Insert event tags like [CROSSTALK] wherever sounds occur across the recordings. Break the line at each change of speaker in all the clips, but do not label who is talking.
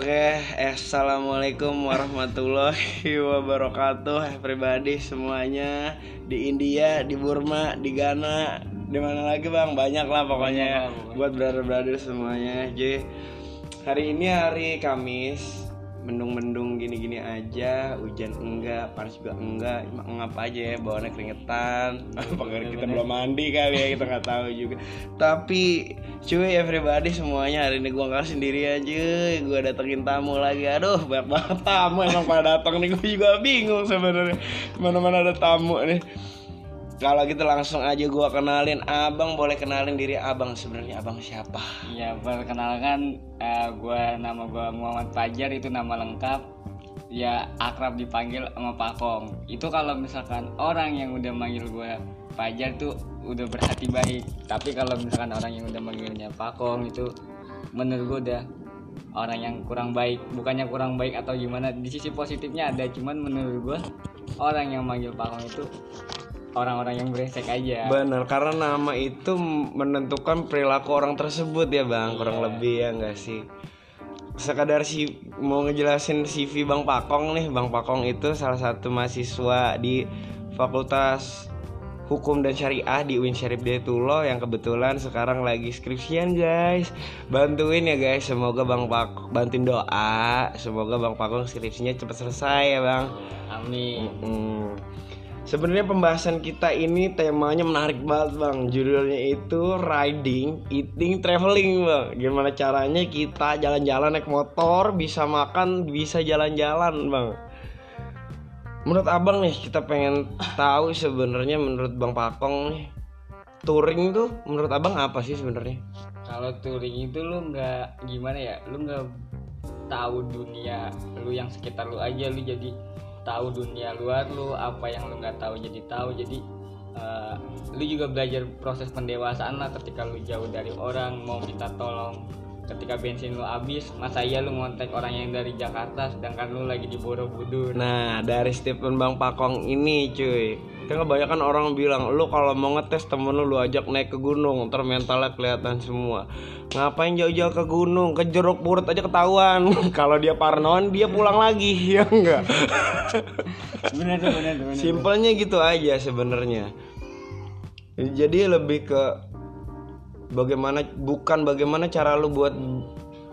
Oke, assalamualaikum warahmatullahi [LAUGHS] wabarakatuh, everybody semuanya di India, di Burma, di Ghana, di mana lagi bang? Banyak lah pokoknya ya. buat brother-brother semuanya. Jadi hari ini hari Kamis, mendung-mendung gini-gini aja, hujan enggak, panas juga enggak, cuma ngap aja ya, bawaannya keringetan. [LAUGHS] Apakah kita belum mandi kali ya, kita nggak tahu juga. Tapi cuy everybody semuanya hari ini gua nggak sendiri aja, gua datengin tamu lagi. Aduh banyak banget tamu emang pada datang nih, gue juga bingung sebenarnya mana-mana ada tamu nih. Kalau gitu langsung aja gua kenalin. Abang boleh kenalin diri abang. Sebenarnya abang siapa?
Ya perkenalkan eh, gua nama gua Muhammad Fajar itu nama lengkap. Ya akrab dipanggil sama Pak Kong. Itu kalau misalkan orang yang udah manggil gua Fajar tuh udah berhati baik. Tapi kalau misalkan orang yang udah manggilnya Pak Kong itu menurut gua udah orang yang kurang baik. Bukannya kurang baik atau gimana di sisi positifnya ada. Cuman menurut gua orang yang manggil Pak Kong itu orang-orang yang brengsek aja
Benar, karena nama itu menentukan perilaku orang tersebut ya bang, kurang lebih ya enggak sih. Sekadar si mau ngejelasin CV Bang Pakong nih, Bang Pakong itu salah satu mahasiswa di Fakultas Hukum dan Syariah di UIN Syarif Dayatul yang kebetulan sekarang lagi skripsian guys. Bantuin ya guys, semoga Bang Pak bantuin doa, semoga Bang Pakong skripsinya cepat selesai ya bang.
Amin
Hmm. Sebenarnya pembahasan kita ini temanya menarik banget bang. Judulnya itu riding, eating, traveling bang. Gimana caranya kita jalan-jalan naik motor, bisa makan, bisa jalan-jalan bang. Menurut abang nih kita pengen tahu sebenarnya menurut bang Pakong nih touring tuh menurut abang apa sih sebenarnya?
kalau touring itu lu nggak gimana ya lu nggak tahu dunia lu yang sekitar lu aja lu jadi tahu dunia luar lu apa yang lu nggak tahu jadi tahu. Jadi eh, lu juga belajar proses pendewasaan lah ketika lu jauh dari orang mau minta tolong ketika bensin lu habis masa iya lu ngontek orang yang dari Jakarta sedangkan lu lagi di Borobudur?
Nah dari statement Bang Pakong ini cuy. Kan kebanyakan orang bilang Lu kalau mau ngetes temen lu, lu ajak naik ke gunung. Ntar mentalnya kelihatan semua. Ngapain jauh-jauh ke gunung? Ke jeruk purut aja ketahuan. [LAUGHS] Kalau dia parnoan dia pulang lagi [LAUGHS] Ya enggak? [LAUGHS]
Bener bener bener.
Simpelnya gitu aja sebenarnya. Jadi lebih ke Bagaimana Bukan bagaimana cara lu buat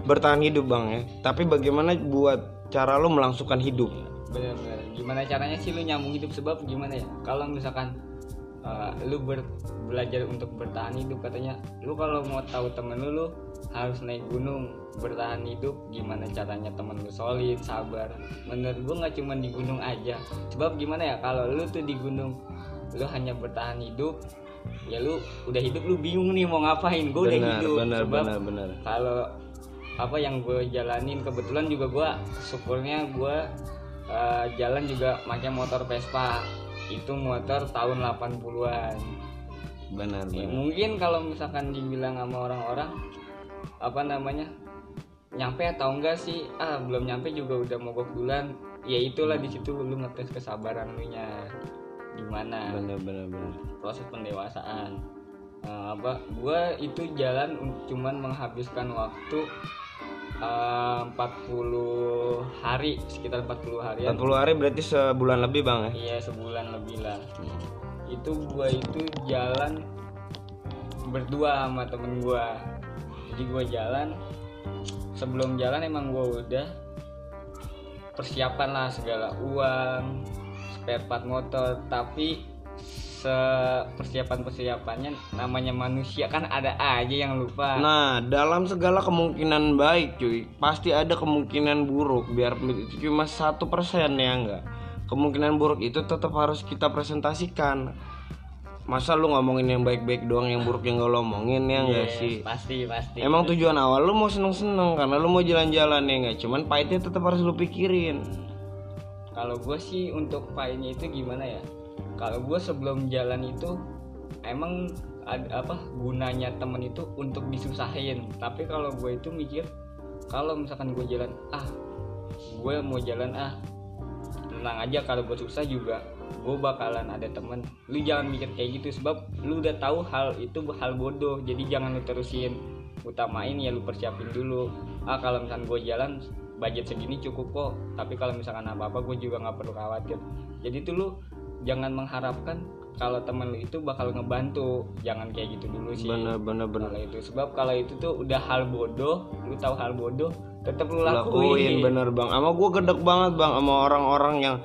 Bertahan hidup bang ya. Tapi bagaimana buat cara lu melangsungkan hidup.
Bener-bener. Gimana caranya sih lu nyambung hidup sebab gimana ya? Kalau misalkan uh, lu ber- belajar untuk bertahan hidup katanya lu kalau mau tahu temen lu lu harus naik gunung bertahan hidup. Gimana caranya temen lu solid sabar. Menurut gua nggak cuma di gunung aja. Sebab gimana ya? Kalau lu tuh di gunung lu hanya bertahan hidup ya lu udah hidup lu bingung nih mau ngapain. Gua udah hidup.
benar,
sebab
benar, benar.
kalau apa yang gue jalanin kebetulan juga gue syukurnya gue eh, jalan juga pakai motor Vespa. Itu motor tahun 80-an
Benar,
Ya,
benar.
mungkin kalau misalkan dibilang sama orang-orang apa namanya nyampe atau enggak sih? Ah belum nyampe juga udah mogok duluan ya itulah di situ lu ngetes kesabaran lu nya gimana?
Benar
proses pendewasaan. Eh, apa? Gue itu jalan cuman menghabiskan waktu eh, 40 hari sekitar 40 harian.
40 hari berarti sebulan lebih bang ya?
Iya sebulan lebih lah. Itu gue itu jalan berdua sama temen gue jadi gue jalan sebelum jalan emang gue udah persiapan lah segala uang spare part motor tapi se persiapan persiapannya namanya manusia kan ada aja yang lupa.
Nah dalam segala kemungkinan baik cuy pasti ada kemungkinan buruk biar itu cuma satu persen ya enggak? Kemungkinan buruk itu tetap harus kita presentasikan. Masa lu ngomongin yang baik-baik doang yang buruk yang gak lo omongin ya enggak
Yes,
sih?
pasti pasti.
Emang tujuan awal lu mau seneng-seneng karena lu mau jalan-jalan ya enggak? Cuman pahitnya tetap harus lu pikirin
kalau gue sih untuk pahitnya itu gimana ya? Kalau gue sebelum jalan itu emang ada apa gunanya temen itu untuk disusahin. Tapi kalau gue itu mikir kalau misalkan gue jalan ah gue mau jalan ah tenang aja kalau gue susah juga gue bakalan ada temen. Lu jangan mikir kayak gitu sebab lu udah tahu hal itu hal bodoh jadi jangan lu terusin. Utamain ya lu persiapin dulu. Ah kalau misalkan gue jalan budget segini cukup kok tapi kalau misalkan apa apa gue juga nggak perlu khawatir jadi tuh lu jangan mengharapkan kalau temen lu itu bakal ngebantu jangan kayak gitu dulu sih
bener bener bener
kalau itu sebab kalau itu tuh udah hal bodoh lu tahu hal bodoh tetap lu
lakuin
lakuin
bener bang sama gue gedek banget bang sama orang-orang yang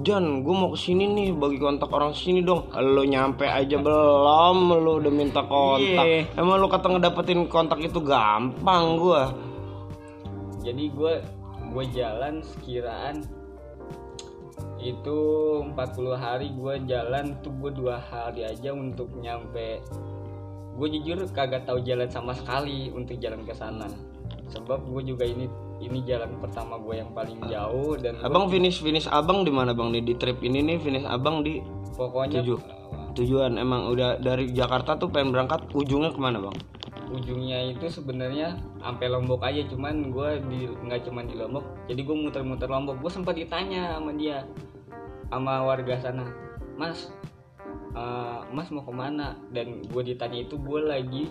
Jan, gue mau ke sini nih, bagi kontak orang sini dong. Lo nyampe aja belum, lo udah minta kontak.
Iya.
Emang lo kata ngedapetin kontak itu gampang gue.
jadi gue gue jalan sekiraan itu 40 hari gue jalan tuh gue dua hari aja untuk nyampe gue jujur kagak tahu jalan sama sekali untuk jalan ke sana sebab gue juga ini ini jalan pertama gue yang paling jauh dan gua-
Abang finish finish abang di mana bang nih di trip ini nih finish abang di
pokoknya
tujuh. tujuan emang udah dari Jakarta tuh pengen berangkat ujungnya ke mana bang?
Ujungnya itu sebenarnya sampai Lombok aja cuman gue di nggak cuman di Lombok jadi gue muter-muter Lombok. Gue sempat ditanya sama dia sama warga sana mas eh, mas mau ke mana? Dan gue ditanya itu gue lagi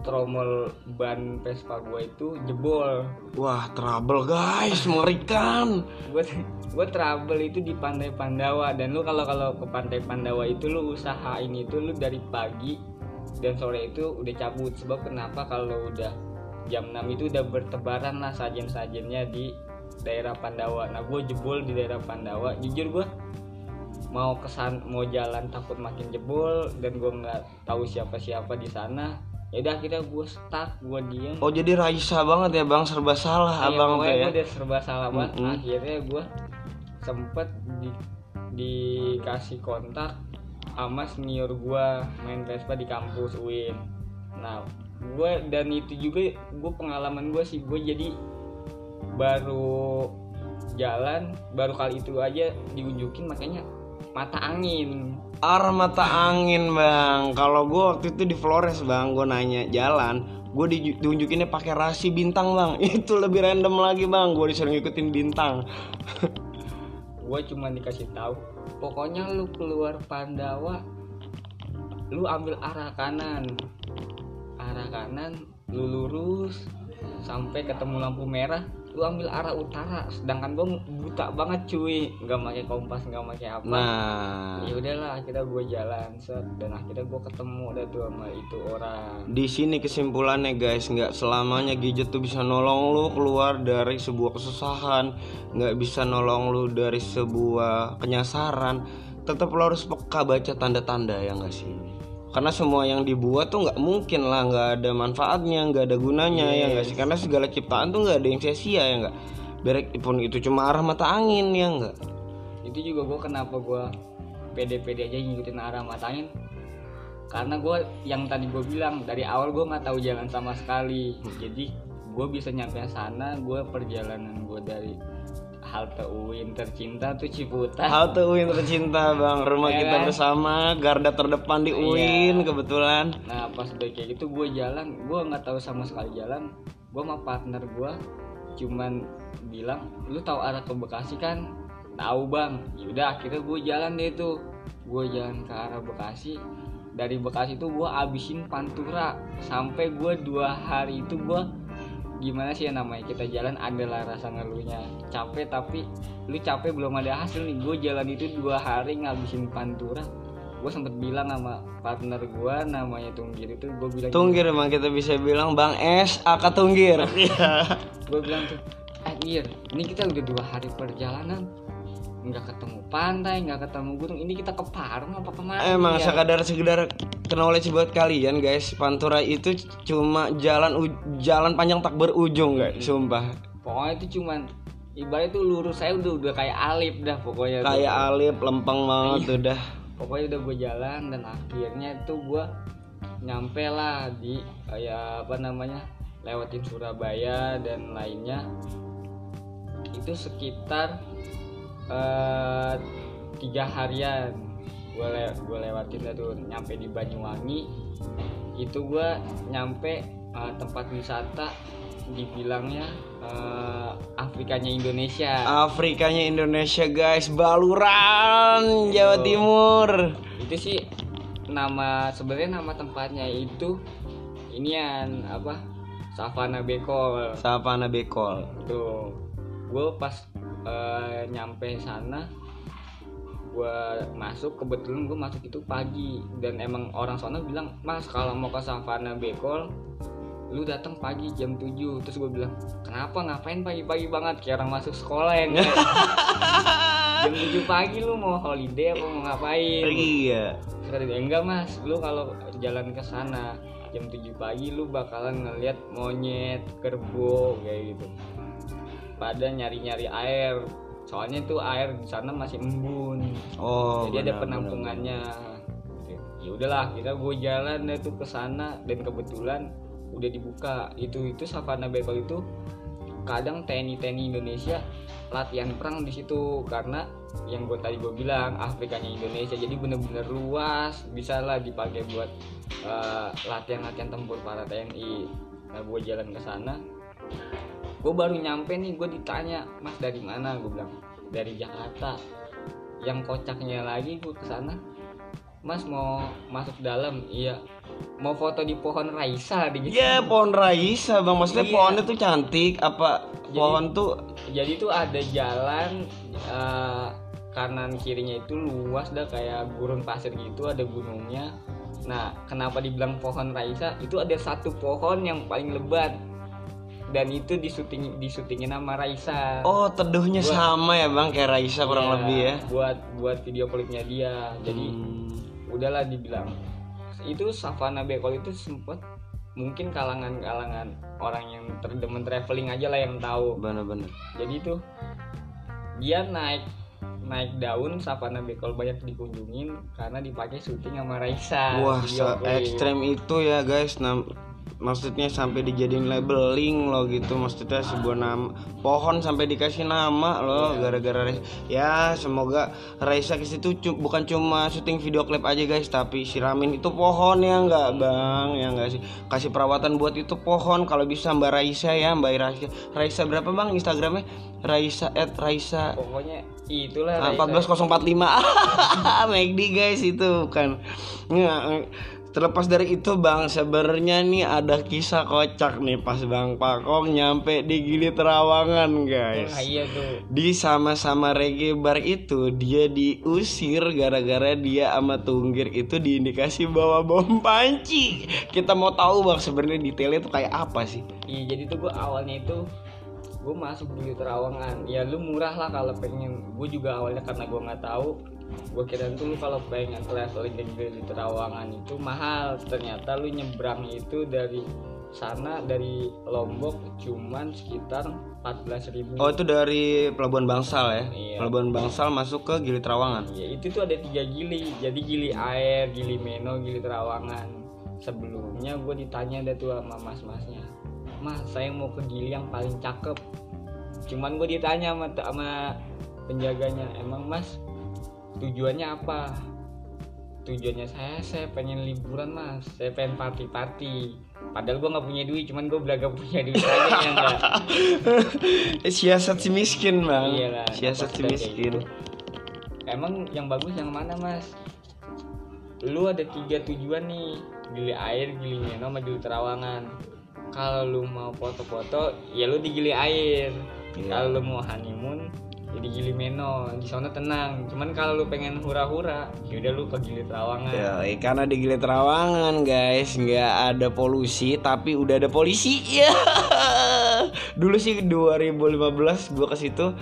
tromol ban Vespa gue itu jebol.
Wah trouble guys mengerikan.
gue gue travel itu di Pantai Pandawa. Dan lu kalau kalau ke Pantai Pandawa itu lu usahain itu lu dari pagi dan sore itu udah cabut. Sebab kenapa? Kalau udah jam 6 itu udah bertebaran lah sajen-sajennya di daerah Pandawa. Nah gue jebol di daerah Pandawa. Jujur gue mau kesan mau jalan takut makin jebol dan gue nggak tahu siapa-siapa di sana. Ya udah akhirnya gue stuck gue diem.
Oh jadi Raisa banget ya bang? Serba salah
Iya,
abang
pokoknya
ya.
gue udah serba salah banget.
Mm-mm.
akhirnya gue sempet di, dikasih kontak sama senior gue main Vespa di kampus UIN nah gue dan itu juga gue pengalaman gue sih gue jadi baru jalan baru kali itu aja diunjukin makanya mata angin
Arah mata angin bang. Kalau gue waktu itu di Flores bang, gue nanya jalan, gue di, diunjukinnya pakai rasi bintang bang. [LAUGHS] Itu lebih random lagi bang. Gue disuruh ngikutin bintang. [LAUGHS]
gue cuma dikasih tahu pokoknya lu keluar Pandawa lu ambil arah kanan. Arah kanan lu lurus sampai ketemu lampu merah lu ambil arah utara sedangkan gue buta banget cuy. Nggak pakai kompas nggak pakai apa.
Nah,
ya udahlah akhirnya gue jalan set. Dan akhirnya gue ketemu udah tuh sama itu orang.
Di sini kesimpulannya guys, nggak selamanya gadget tuh bisa nolong lu keluar dari sebuah kesusahan, nggak bisa nolong lu dari sebuah kenyasaran. Tetap lu harus peka baca tanda-tanda ya nggak sih? Karena semua yang dibuat tuh nggak mungkin lah nggak ada manfaatnya, nggak ada gunanya ya nggak sih? Karena segala ciptaan tuh nggak ada yang sia-sia ya nggak. Berek pun itu cuma arah mata angin ya nggak.
itu juga gue kenapa gue pede-pede aja ngikutin arah matangin karena gue yang tadi gue bilang dari awal gue nggak tahu jalan sama sekali jadi gue bisa nyampe sana gue perjalanan gue dari halte UIN tercinta tuh Ciputat
Halte UIN tercinta bang, [LAUGHS] rumah
Ya
kita
kan?
bersama, garda terdepan di
Iya.
UIN kebetulan.
Nah pas udah kayak gitu gue jalan, gue nggak tahu sama sekali jalan. Gue sama partner gue cuman bilang, lu tahu arah ke Bekasi kan? Tahu bang. Yaudah akhirnya gue jalan deh tuh. Gue jalan ke arah Bekasi. Dari Bekasi tuh gue abisin Pantura sampai gue dua hari itu gue gimana sih ya namanya kita jalan adalah rasa ngeluhnya capek tapi lu capek belum ada hasil nih gue jalan itu dua hari ngabisin Pantura gue sempet bilang sama partner gue namanya Tunggir itu gue bilang
Tunggir emang kita bisa bilang Bang S Aka Tunggir. Iya.
gue bilang tuh eh Gir, ini kita udah dua hari perjalanan nggak ketemu pantai nggak ketemu gunung ini kita ke Parung apa ke mana
Emang
ya?
sekadar sekedar knowledge buat kalian guys, Pantura itu cuma jalan jalan panjang tak berujung guys, sumpah.
pokoknya itu cuman ibaratnya tuh lurus saya udah udah kayak alif dah pokoknya tuh.
Kayak alip lempeng banget
Iya.
udah.
pokoknya udah gue jalan dan akhirnya itu gue nyampe lah di kayak apa namanya lewatin Surabaya dan lainnya itu sekitar eh, tiga harian gue le gue lewatin tuh nyampe di Banyuwangi itu gue nyampe eh, tempat wisata dibilangnya eh, Afrikanya Indonesia
Afrikanya Indonesia guys, Baluran, Jawa
Oh.
Timur.
itu sih nama sebenarnya nama tempatnya itu inian apa Savana Bekol
Savana Bekol.
tuh gue pas eh, nyampe sana gue masuk kebetulan gue masuk itu pagi. Dan emang orang sana bilang mas kalau mau ke savana bekol lu datang pagi jam 7 terus gue bilang kenapa? Ngapain pagi-pagi banget? Kayak orang masuk sekolah yang [LAUGHS] kayak jam 7 pagi lu mau holiday apa mau ngapain?
Iya.
Kata dia, enggak mas. Lu kalau jalan ke sana jam 7 pagi lu bakalan ngeliat monyet kerbau kayak gitu pada nyari-nyari air. Soalnya tuh air di sana masih embun.
Oh
jadi ada
benar,
penampungannya. ya udahlah kita gue jalan deh tuh ke sana dan kebetulan udah dibuka. Itu itu savana bekol itu kadang TNI TNI Indonesia latihan perang di situ. Karena yang gue tadi gue bilang Afrikanya Indonesia. Jadi bener-bener luas bisa lah dipakai buat eh, latihan-latihan tempur para TNI nah gue jalan ke sana gue baru nyampe nih gue ditanya mas dari mana? Gue bilang dari Jakarta. Yang kocaknya lagi gue ke sana. Mas mau masuk dalam? Iya. Mau foto di pohon Raisa di gitu
Ya pohon Raisa bang, maksudnya
Iya.
pohonnya tuh cantik apa
Jadi-
pohon tuh
jadi tuh ada jalan eh, kanan kirinya itu luas dah kayak gurun pasir gitu ada gunungnya. Nah kenapa dibilang pohon Raisa? Itu ada satu pohon yang paling lebat dan itu disuting disutingin sama Raisa
oh teduhnya
Gua-
sama ya bang kayak Raisa kurang
Iya,
lebih ya.
buat buat video klipnya dia jadi
Hmm.
udahlah dibilang itu Savana Bekol itu sempet mungkin kalangan-kalangan orang yang terdemen traveling aja lah yang tahu
bener-bener.
jadi itu dia naik naik daun Savana Bekol banyak dikunjungin karena dipakai syuting sama Raisa
Wah, ekstrem itu ya guys. Nam maksudnya sampai dijadiin labeling loh gitu. Maksudnya sebuah nama pohon sampai dikasih nama loh gara-gara Raisa. Ya, semoga Raisa ke situ cu- bukan cuma syuting video klip aja guys, tapi siramin itu pohon ya enggak, Bang? Ya enggak sih. Kasih perawatan buat itu pohon kalau bisa Mbak Raisa ya, Mbak Raisa. Raisa berapa, Bang, Instagramnya? Raisa at Raisa
pokoknya itulah
Ah,
Raisa.
14045 [LAUGHS] McD guys itu kan terlepas dari itu bang sebenarnya nih ada kisah kocak nih pas bang Pakong nyampe di Gili Terawangan guys.
Nah, iya tuh.
Di sama-sama reggae bar itu dia diusir gara-gara dia sama Tunggir itu diindikasi bawa bom panci. Kita mau tahu bang sebenarnya detailnya itu kayak apa sih?
Iya jadi tuh gue awalnya itu gue masuk di Terawangan. Ya lu murah lah kalau pengen. Gue juga awalnya karena gue nggak tahu gue kira tuh lu kalau pengen traveling di di Terawangan itu mahal. Ternyata lu nyebrang itu dari sana dari Lombok cuman sekitar 14.000 ribu.
Oh itu dari Pelabuhan Bangsal ya?
Iya.
Pelabuhan Bangsal masuk ke Gili Terawangan
ya itu tuh ada tiga gili. Jadi gili air gili meno gili terawangan sebelumnya gue ditanya ada tuh sama mas-masnya mas saya mau ke gili yang paling cakep. Cuman gue ditanya sama, sama penjaganya emang mas tujuannya apa? Tujuannya saya saya pengen liburan mas. Saya pengen party party padahal gue nggak punya duit cuman gue beragam punya duit aja ya enggak [LAUGHS]
Eh, siasat si miskin bang.
Iyalah,
siasat si miskin.
gitu. Emang yang bagus yang mana mas? Lu ada tiga tujuan nih. Gili air, gili meno, sama gili terawangan. Kalau lu mau foto-foto, ya lu di gili air.
Iya.
Kalau lu mau honeymoon, ya di gili meno Di sana tenang Cuman kalau lu pengen hura-hura, yaudah lu ke gili terawangan
Ya, eh, karena di Gili Terawangan guys nggak ada polusi tapi udah ada polisi [LAUGHS] ya. Dulu sih 2015 gua ke situ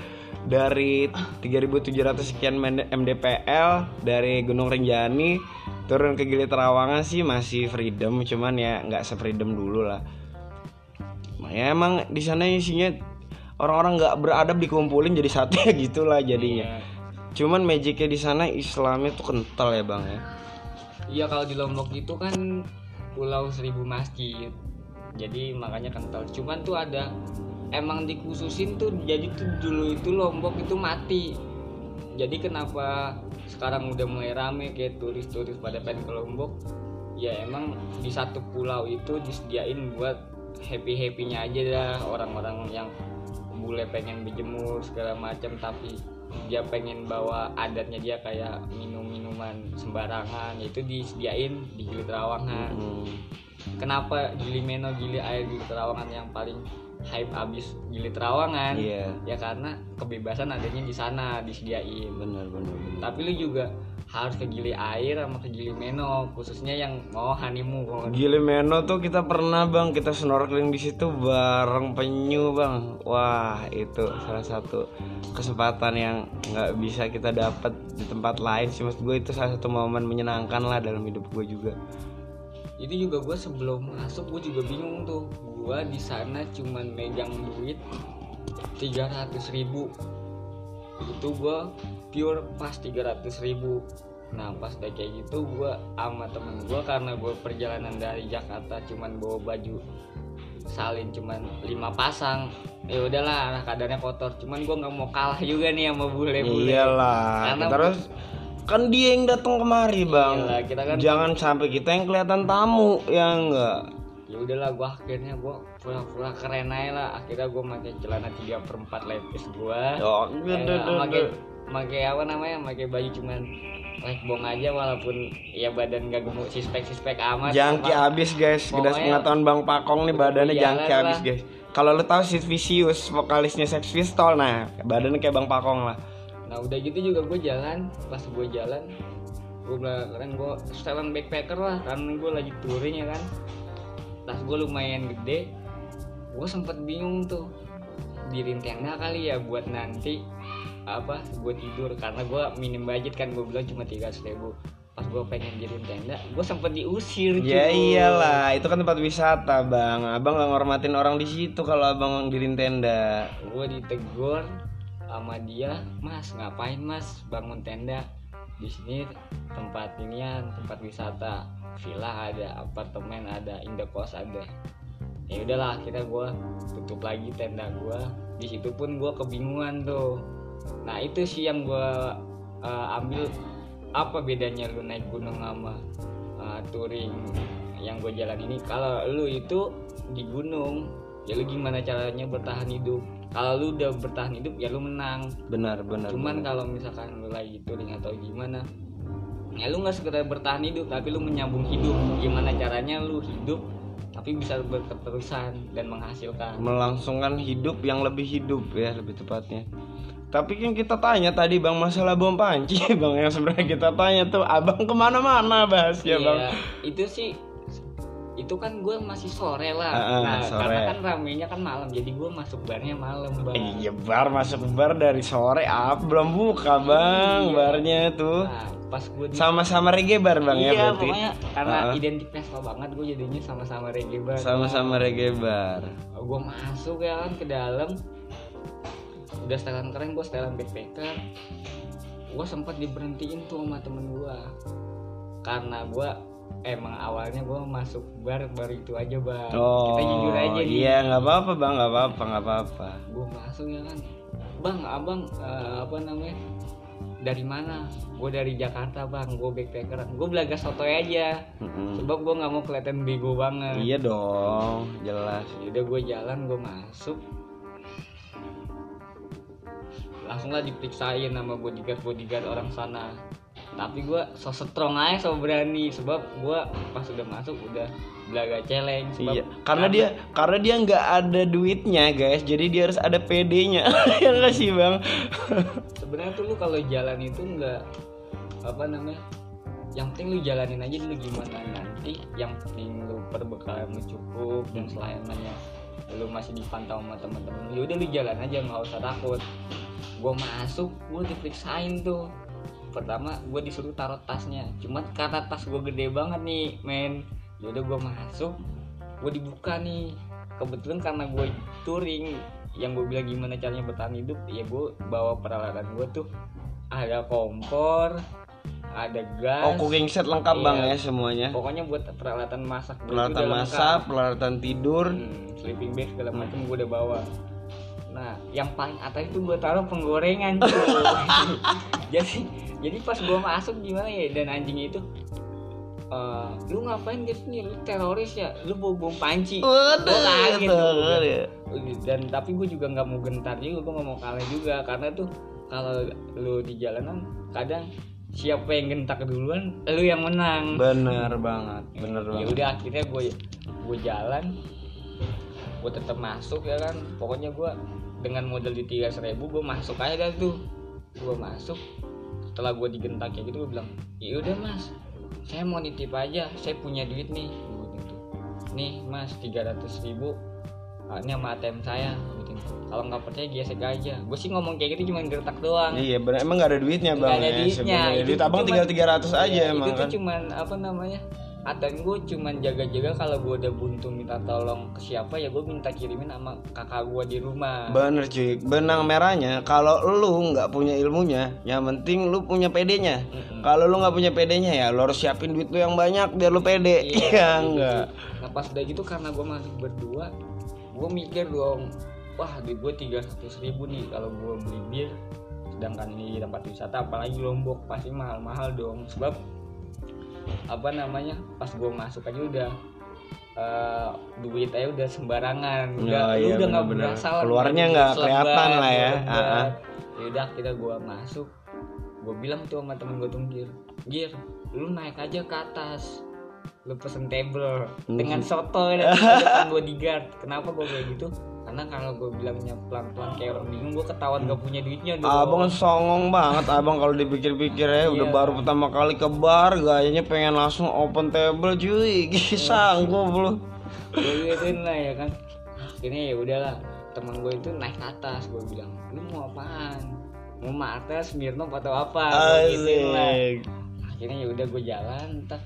dari 3700 sekian MDPL dari Gunung Rinjani turun ke Gili Terawangan sih masih freedom cuman ya nggak se-freedom dulu lah. Ya emang di sana isinya orang-orang nggak beradab dikumpulin jadi satu ya gitulah jadinya.
Iya.
Cuman magicnya di sana Islamnya tuh kental ya bang ya.
Iya kalau di Lombok itu kan pulau seribu masjid jadi makanya kental cuman tuh ada emang dikhususin tuh jadi tuh dulu itu Lombok itu mati jadi kenapa sekarang udah mulai rame kayak turis-turis pada pengen ke Lombok ya emang di satu pulau itu disediain buat happy happynya aja dah orang-orang yang bule pengen berjemur segala macam tapi dia pengen bawa adatnya dia kayak minum minuman sembarangan itu disediain di Gili Terawangan
Hmm.
kenapa Gili Meno Gili Air Gili Terawangan yang paling hype abis gili terawangan
Iya.
ya karena kebebasan adanya di sana disediain
Bener bener bener.
tapi lu juga harus ke gili air sama ke gili meno khususnya yang mau honeymoon.
Gili Meno tuh kita pernah bang. Kita snorkeling di situ bareng penyu bang. Wah itu salah satu kesempatan yang nggak bisa kita dapat di tempat lain sih. Maksud gue itu salah satu momen menyenangkan lah dalam hidup gue juga.
Itu juga gue sebelum masuk gue juga bingung tuh. Gue di sana cuman megang duit 300 ribu. Itu gue pure pas 300 ribu. Nah pas udah kayak gitu gue sama temen gue karena gue perjalanan dari Jakarta cuman bawa baju salin cuman lima pasang. Ya udahlah nah kadarnya kotor. Cuman gue nggak mau kalah juga nih sama bule-bule.
Iyalah
Karena-
terus kan dia yang datang kemari bang.
Iyalah, kita kan-
jangan sampai kita yang kelihatan tamu ya enggak?
Ya udahlah gua akhirnya gua pura-pura keren aja lah. Akhirnya gua pakai celana 3 per 4 lepis gua.
Oh,
pakai pakai apa namanya? Pakai baju cuman bong aja walaupun ya badan gak gemuk sispek sispek amat.
Jangki
Apa-
abis guys. Kita
Pokoknya-
pengetahuan bang Pakong nih badannya jangki
lah.
abis guys. Kalau lo tahu Sid Vicious vokalisnya Sex Pistol nah badannya kayak bang Pakong lah.
Nah udah gitu juga gue jalan. Pas gue jalan gue bilang keren gue setelan backpacker lah. Karena gue lagi touring ya kan. Tas gue lumayan gede gue sempet bingung tuh dirin tenda kali ya buat nanti apa gue tidur. Karena gue minim budget kan gue bilang cuma tiga ribu. Pas gue pengen jadiin tenda gue sempet diusir
ya
cuy.
iyalah itu kan tempat wisata bang. Abang nggak ngormatin orang di situ kalau abang dirin tenda.
Gue ditegur sama dia mas ngapain mas? Bangun tenda. Di sini tempat inian tempat wisata. Villa ada apartemen ada indekos ada. Ya udahlah akhirnya gue tutup lagi tenda gue di situ pun gue kebingungan tuh nah itu sih yang gue ambil. Apa bedanya lu naik gunung sama uh, touring yang gue jalan ini? Kalau lu itu di gunung ya lu gimana caranya bertahan hidup? Kalau lu udah bertahan hidup ya lu menang.
Benar benar
cuman kalau misalkan lu lagi touring atau gimana ya lu nggak sekedar bertahan hidup tapi lu menyambung hidup. Gimana caranya lu hidup tapi bisa berketerusan dan menghasilkan.
Melangsungkan hidup yang lebih hidup ya lebih tepatnya tapi kan kita tanya tadi bang masalah bom panci [LAUGHS] bang yang sebenarnya kita tanya tuh abang ke mana-mana bahas ya bang.
Iya, itu sih itu kan gue masih sore lah.
Ah, ah,
nah
sore.
karena kan ramenya kan malam jadi gue masuk barnya malam bang.
Iya bar masuk bar dari sore apa belum buka bang
Iya.
barnya tuh.
Nah pas gue
sama-sama reggae bar bang ya
iya
berarti?
pokoknya karena
Ah.
identitas banget gue jadinya sama-sama reggae bar.
Sama-sama reggae bar.
Gue masuk ya kan ke dalam udah setelan keren gue setelan backpacker gue sempat diberhentiin tuh sama temen gue karena gue emang awalnya gue masuk bar baru itu aja bang.
Oh
kita jujur aja nih.
iya nggak apa-apa bang. Nggak apa-apa nggak apa-apa.
Gue masuk ya kan. Bang abang eh, apa namanya? Dari mana? Gue dari Jakarta bang. Gue backpacker gue belaga sotoy aja.
Mm-mm.
sebab gue nggak mau kelihatan bego banget.
Iya dong jelas.
Yaudah gue jalan gue masuk langsung lah diperiksain sama bodyguard bodyguard orang sana. Tapi gue so strong aja so berani. Sebab gue pas udah masuk udah belaga celeng. Sebab
Iya, karena dia karena dia nggak ada duitnya guys, jadi dia harus ada PD-nya, [LAUGHS] ya nggak sih bang?
sebenarnya tuh lu kalau jalan itu nggak apa namanya yang penting lu jalanin aja dulu gimana. Nanti yang penting lu perbekalan lu cukup dan selainnya lu masih dipantau sama teman-teman lu udah lu jalan aja nggak usah takut gue masuk gue diperiksain tuh pertama gue disuruh taruh tasnya cuman karena tas gue gede banget nih men yaudah gue masuk gue dibuka nih kebetulan karena gue touring yang gue bilang gimana caranya bertahan hidup ya gue bawa peralatan gue tuh ada kompor ada gas
Oh cooking set lengkap
Iya.
bang ya semuanya.
pokoknya buat peralatan masak
Peralatan masak,
lengkap.
peralatan tidur.
Hmm, sleeping bag segala macam gue udah bawa nah yang paling atas itu gue taruh penggorengan [LAUGHS] jadi jadi pas gue masuk gimana ya dan anjingnya itu "Eh, lu ngapain di sini lu teroris ya? Lu bawa bom panci.
Waduh,
Gua kaget
gitu.
dan tapi gue juga nggak mau gentar juga gue nggak mau kalah juga. Karena tuh kalau lu di jalanan kadang siapa yang gentak duluan lu yang menang.
Bener banget, bener
ya
banget.
udah akhirnya gue gue jalan gue tetap masuk ya kan. Pokoknya gue dengan modal di tiga ribu gue masuk aja dah tuh gue masuk setelah gue digentak kayak gitu gue bilang ya udah mas saya mau nitip aja saya punya duit nih Gua gitu nih mas 300 ribu ah, ini sama ATM saya gitu. kalau nggak percaya gesek aja gue sih ngomong kayak gitu cuma gertak doang
Iya benar emang gak ada duitnya
Nggak
bang
ada
ya
duitnya. Itu
Duit abang tinggal 300 aja
Iya,
emang
itu tuh
kan.
cuman apa namanya ATM gue cuman jaga-jaga kalau gue udah buntu minta tolong ke siapa ya gue minta kirimin sama kakak gue di rumah
Bener cuy, benang merahnya kalau lu nggak punya ilmunya, yang penting lu punya PD-nya.
Mm-mm.
Kalau lu nggak punya PD-nya ya lu harus siapin duit lu yang banyak biar lu pede. Iya [LAUGHS]
gitu.
enggak.
Nah pas udah gitu karena gue masuk berdua, gue mikir dong, wah duit gue tiga ribu nih kalau gue beli bir, sedangkan di tempat wisata apalagi lombok pasti mahal-mahal dong sebab apa namanya pas gue masuk aja udah eh, duit aja udah sembarangan. Udah
Oh,
lu
iya,
udah nggak berasa
Keluarnya nggak kelihatan lah ya.
ya udah kita gue masuk. Gue bilang tuh sama temen gue tuh gir gir lu naik aja ke atas. Lu pesen table
Hmm.
dengan soto [LAUGHS] dan depan bodyguard kenapa gue kayak gitu karena kalau gue bilangnya pelan-pelan kayak orang bingung gue ketahuan gak punya duitnya dong
Abang songong banget abang kalau dipikir-pikir ya udah
Iya.
baru pertama kali ke bar gayanya pengen langsung open table cuy. [LAUGHS] Sanggup lu
gue gituin lah ya kan. Akhirnya ya udahlah teman gue itu naik ke atas gue bilang lu mau apaan? Mau mata Smirnoff atau apa? Gituin lah. Akhirnya ya udah gue jalan entah.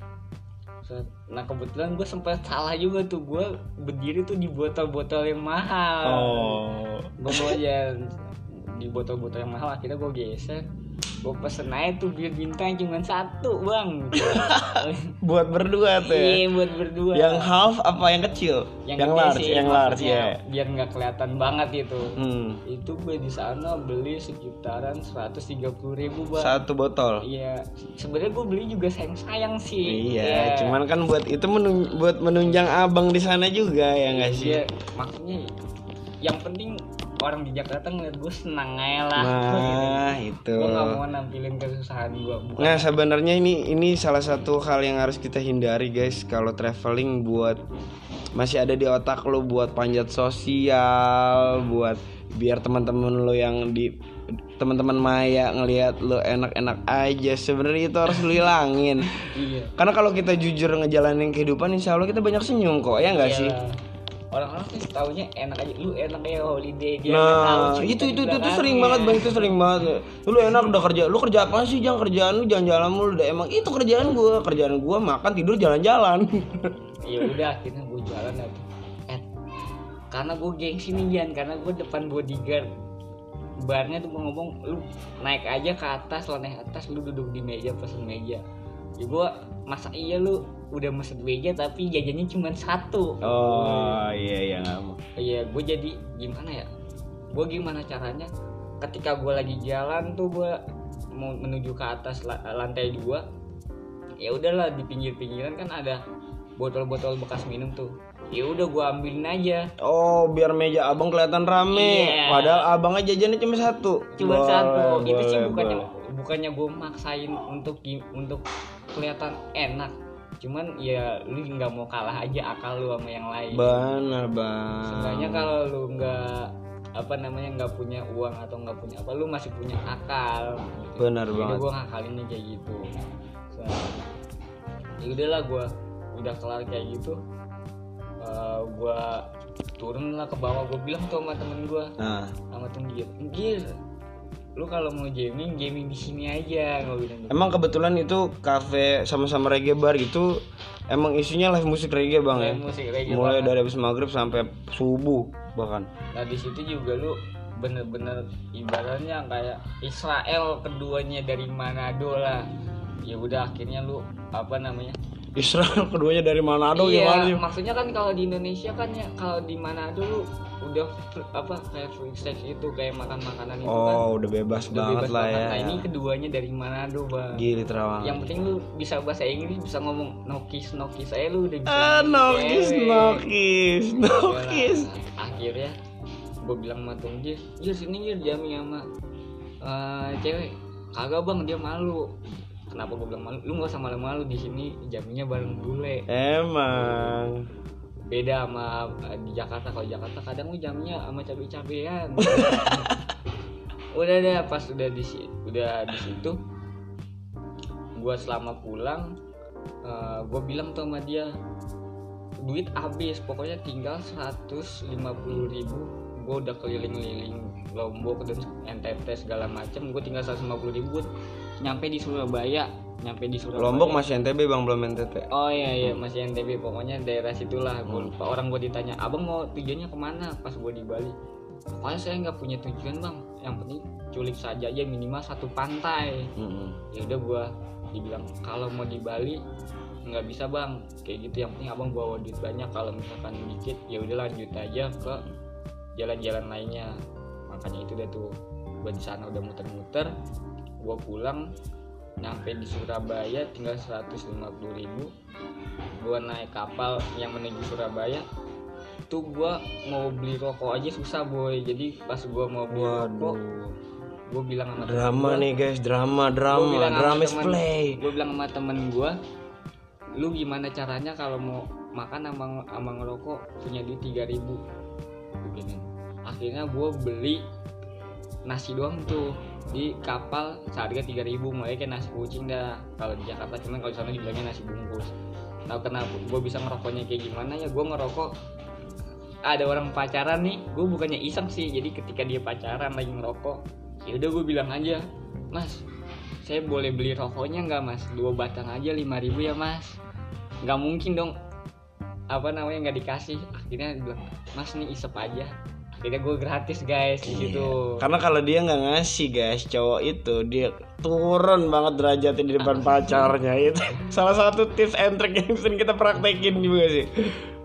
Nah kebetulan gue sempat salah juga tuh. Gue berdiri tuh di botol-botol yang mahal.
Oh.
Gue bawa aja di botol-botol yang mahal akhirnya gue geser gue pesen aja tuh bir bintang cuma satu bang [LAUGHS]
buat berdua tuh ya
iya buat berdua
Yang half apa yang kecil?
yang, gede
large,
sih,
yang large ya.
biar nggak kelihatan banget itu
Hmm.
itu gue di sana beli sekitaran 130.000 ribu bang
Satu botol.
iya sebenarnya gue beli juga sayang sayang sih
Iya, cuman kan buat itu menun- buat menunjang abang di sana juga ya nggak sih?
Iya, maksudnya yang penting orang di Jakarta ngeliat gue senang aja lah
Nah, [LAUGHS] itu.
gue gak mau nampilin kesusahan gue bukan
Nah, sebenarnya ini ini salah satu hal yang harus kita hindari, guys, kalau traveling buat masih ada di otak lo buat panjat sosial, buat biar teman-teman lo yang di teman-teman Maya ngelihat lo enak-enak aja. Sebenarnya itu harus lo hilangin. [LAUGHS]
iya
Karena kalau kita jujur ngejalanin kehidupan, insya Allah kita banyak senyum kok, ya nggak sih?
Orang-orang tuh taunya enak aja lu enak ya holiday dia tahu
Nah,
cerita
itu itu itu, itu sering
belakangnya.
banget bang, itu sering banget. Lu enak udah kerja, lu kerja apa sih? Jangan kerjaan lu jalan-jalan mulu. Udah emang itu kerjaan gua, kerjaan gua makan tidur jalan-jalan. [LAUGHS]
ya udah akhirnya gue jalan eh karena gue gengsi nih Jan karena gue depan bodyguard barnya tuh ngomong lu naik aja ke atas lo naik atas lu duduk di meja pesen meja ya gue masa iya lu udah mesen meja tapi jajannya cuma satu
Oh iya iya nggak mau.
Iya, gue jadi gimana ya? Gue gimana caranya? Ketika gue lagi jalan tuh gue mau menuju ke atas la- lantai dua, ya udahlah di pinggir-pinggiran kan ada botol-botol bekas minum tuh. Ya udah gue ambilin aja.
Oh biar meja abang kelihatan rame.
Iya.
Padahal abangnya jajannya cuma satu.
Cuma
Boleh,
satu. Itu sih
boleh,
bukannya
boleh.
bukannya gue maksain untuk untuk kelihatan enak. Cuman ya lu nggak mau kalah aja akal lu sama yang lain.
Benar bang.
Sebenarnya kalau lu nggak apa namanya nggak punya uang atau nggak punya apa lu masih punya akal gitu.
Benar
Jadi
banget.
gue ngakalinnya kayak gitu so, ya udahlah gue udah kelar kayak gitu Eh, gua turun lah ke bawah gue bilang tuh sama temen gue
Nah,
sama temen Gir Gir lu kalau mau gaming gaming di sini aja gue bilang gitu.
emang kebetulan itu kafe sama-sama reggae bar itu emang isinya live musik reggae bang ya.
Kayak musik reggae
Mulai
banget.
dari habis maghrib sampai subuh bahkan.
Nah di situ juga lu bener-bener ibaratnya kayak Israel keduanya dari Manado lah. Ya udah akhirnya lu apa namanya?
Israel [LAUGHS] keduanya dari Manado gimana sih?
iya, maksudnya kan kalau di Indonesia kan ya kalau di Manado lu udah apa kayak free sex itu kayak makan makanan itu kan
Oh, udah bebas
udah
banget
bebas
lah
banget.
ya.
Nah ini keduanya dari Manado bang.
Gili terawang.
Yang penting lu bisa bahasa Inggris bisa ngomong nokis nokis saya lu udah bisa.
Ah, nokis, nokis, nokis.
Yalah, akhirnya gue bilang sama Tung Jir Jir sini Jir jamin sama eh, cewek kagak bang dia malu kenapa gue bilang malu? Lu gak usah malu-malu di sini jaminnya bareng bule.
Emang.
beda sama eh, di Jakarta. Kalau Jakarta kadang lu jamnya sama cabe-cabean. [LAUGHS] Udah deh pas udah di si- udah di situ gua selama pulang eh, gua bilang tuh sama dia duit habis pokoknya tinggal 150.000 ribu. Gue udah keliling-liling Lombok dan NTT segala macem gue tinggal 150.000 ribu nyampe di Surabaya nyampe di Surabaya.
Lombok masih NTB bang belum NTT
Oh iya iya masih NTB pokoknya daerah situlah gue
Hmm.
lupa. Orang gue ditanya abang mau tujuannya ke mana? Pas gue di Bali. Pokoknya saya nggak punya tujuan bang. Yang penting culik saja aja minimal satu pantai.
Mm-mm.
ya udah gue dibilang kalau mau di Bali nggak bisa bang. Kayak gitu yang penting abang bawa duit banyak. Kalau misalkan dikit ya udah lanjut aja ke jalan-jalan lainnya. Makanya itu udah tuh gue di sana udah muter-muter gue pulang nyampe di Surabaya tinggal 150.000 ribu. Gue naik kapal yang menuju Surabaya tuh gue mau beli rokok aja susah boy. Jadi pas gue mau beli rokok
Waduh
gue bilang sama temen
Drama
gua-
nih guys drama
Gua
drama
sama
drama
temen-
play.
gue bilang sama temen gue lu gimana caranya kalau mau makan sama sama ngerokok? Punya duit tiga ribu. Begini akhirnya gue beli nasi doang tuh di kapal seharga tiga ribu mulai kayak nasi kucing dah. Kalau di Jakarta cuman kalau di sana dibilangnya nasi bungkus. Tahu kenapa? Gue bisa ngerokoknya kayak gimana ya? Gue ngerokok ada orang pacaran nih gue bukannya iseng sih. Jadi ketika dia pacaran lagi ngerokok ya udah gue bilang aja mas saya boleh beli rokoknya nggak mas? Dua batang aja lima ribu ya mas. Nggak mungkin dong. Apa namanya? Nggak dikasih. Akhirnya bilang mas nih isep aja akhirnya gue gratis guys di situ
Karena kalau dia nggak ngasih guys cowok itu dia turun banget derajatnya di depan pacarnya itu salah satu tips and trick yang sering kita praktekin juga sih.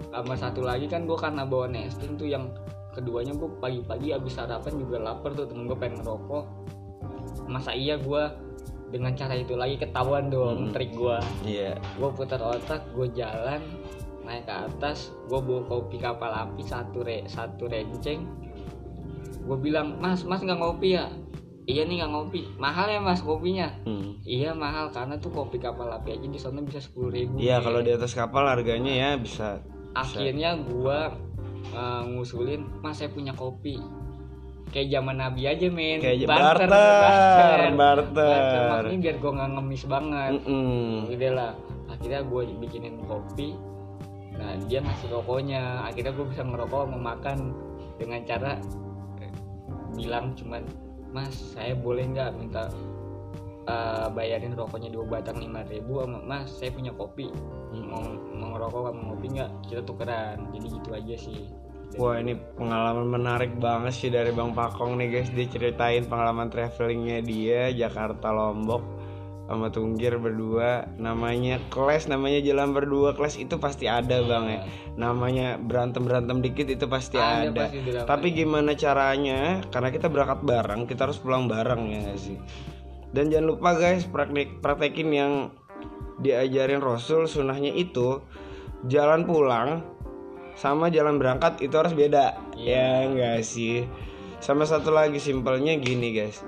sama satu lagi kan gue karena bawa nesting tuh yang keduanya gue pagi-pagi abis sarapan juga lapar tuh temen gue pengen ngerokok masa iya gue dengan cara itu lagi ketahuan dong
Hmm.
trik gue
Iya.
gue putar otak gue jalan naik ke atas gue bawa kopi kapal api satu re satu renceng. Gue bilang mas mas nggak ngopi ya? Iya nih nggak ngopi. Mahal ya mas kopinya?
Hmm.
iya mahal karena tuh kopi kapal api aja di sana bisa sepuluh ribu
Iya kalau di atas kapal harganya ya bisa.
akhirnya gua uh, ngusulin mas saya punya kopi. Kayak zaman nabi aja men.
Kayak
Barter,
barter, barter.
Barter, maksudnya biar gua nggak ngemis banget.
Mm-mm.
udah lah. Akhirnya gue bikinin kopi nah dia ngasih rokoknya. Akhirnya gue bisa ngerokok mau makan dengan cara eh, bilang cuman mas saya boleh nggak minta eh, bayarin rokoknya dua batang lima ribu sama mas? Saya punya kopi. Mau mau ngerokok sama ngopi nggak? Kita tukeran. Jadi gitu aja sih.
Wah ini pengalaman menarik banget sih dari Bang Pakong nih guys. Dia ceritain pengalaman travelingnya dia Jakarta Lombok sama Tunggir berdua. Namanya kelas namanya jalan berdua kelas itu pasti ada bang ya. Namanya berantem berantem dikit itu pasti
Ada
ada,
pasti
tapi gimana caranya? Karena kita berangkat bareng kita harus pulang bareng ya nggak sih? Dan jangan lupa guys praktek praktekin yang diajarin Rasul sunahnya itu jalan pulang sama jalan berangkat itu harus beda. Ya enggak sih? Sama satu lagi simpelnya gini guys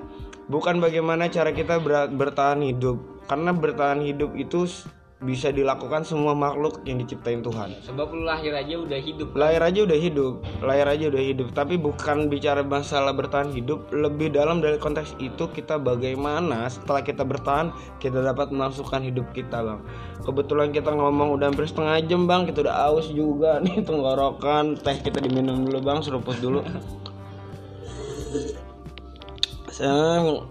bukan bagaimana cara kita ber- bertahan hidup. Karena bertahan hidup itu bisa dilakukan semua makhluk yang diciptain Tuhan.
Sebab lu lahir aja udah hidup.
Lahir aja udah hidup. Lahir aja udah hidup. Tapi bukan bicara masalah bertahan hidup. Lebih dalam dari konteks itu kita bagaimana setelah kita bertahan kita dapat memasukkan hidup kita bang. Kebetulan kita ngomong udah hampir setengah jam bang. Kita udah aus juga nih [LAUGHS] tenggorokan. Teh kita diminum dulu bang. Seruput dulu [LAUGHS]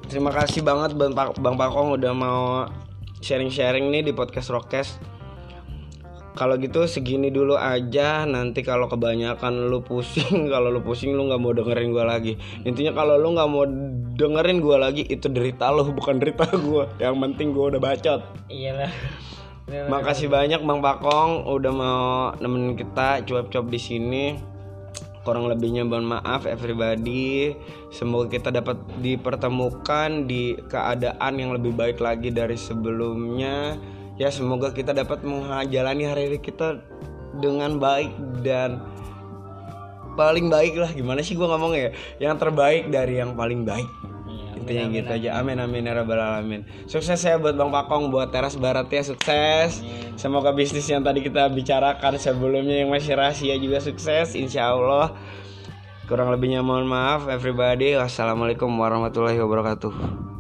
Terima kasih banget Bang, Bang Pakong udah mau sharing-sharing nih di podcast Rockcast kalau gitu segini dulu aja nanti kalau kebanyakan lu pusing [LAUGHS] kalau lu pusing lu nggak mau dengerin gua lagi. Intinya kalau lu nggak mau dengerin gua lagi itu derita lu bukan derita [LAUGHS] gua. Yang penting gua udah bacot.
Iyalah. [LAUGHS]
Makasih banyak bang Pakong udah mau nemenin kita cuap-cuap di sini kurang lebihnya mohon maaf everybody. Semoga kita dapat dipertemukan di keadaan yang lebih baik lagi dari sebelumnya. Ya semoga kita dapat menjalani hari-hari kita dengan baik dan paling baik lah. Gimana sih gua ngomong ya? Yang terbaik dari yang paling baik Intinya gitu aja. amin. Amin ya rabbal alamin. Sukses ya buat bang Pakong buat teras barat ya sukses. Semoga bisnis yang tadi kita bicarakan sebelumnya yang masih rahasia juga sukses insya Allah kurang lebihnya mohon maaf everybody. Wassalamualaikum warahmatullahi wabarakatuh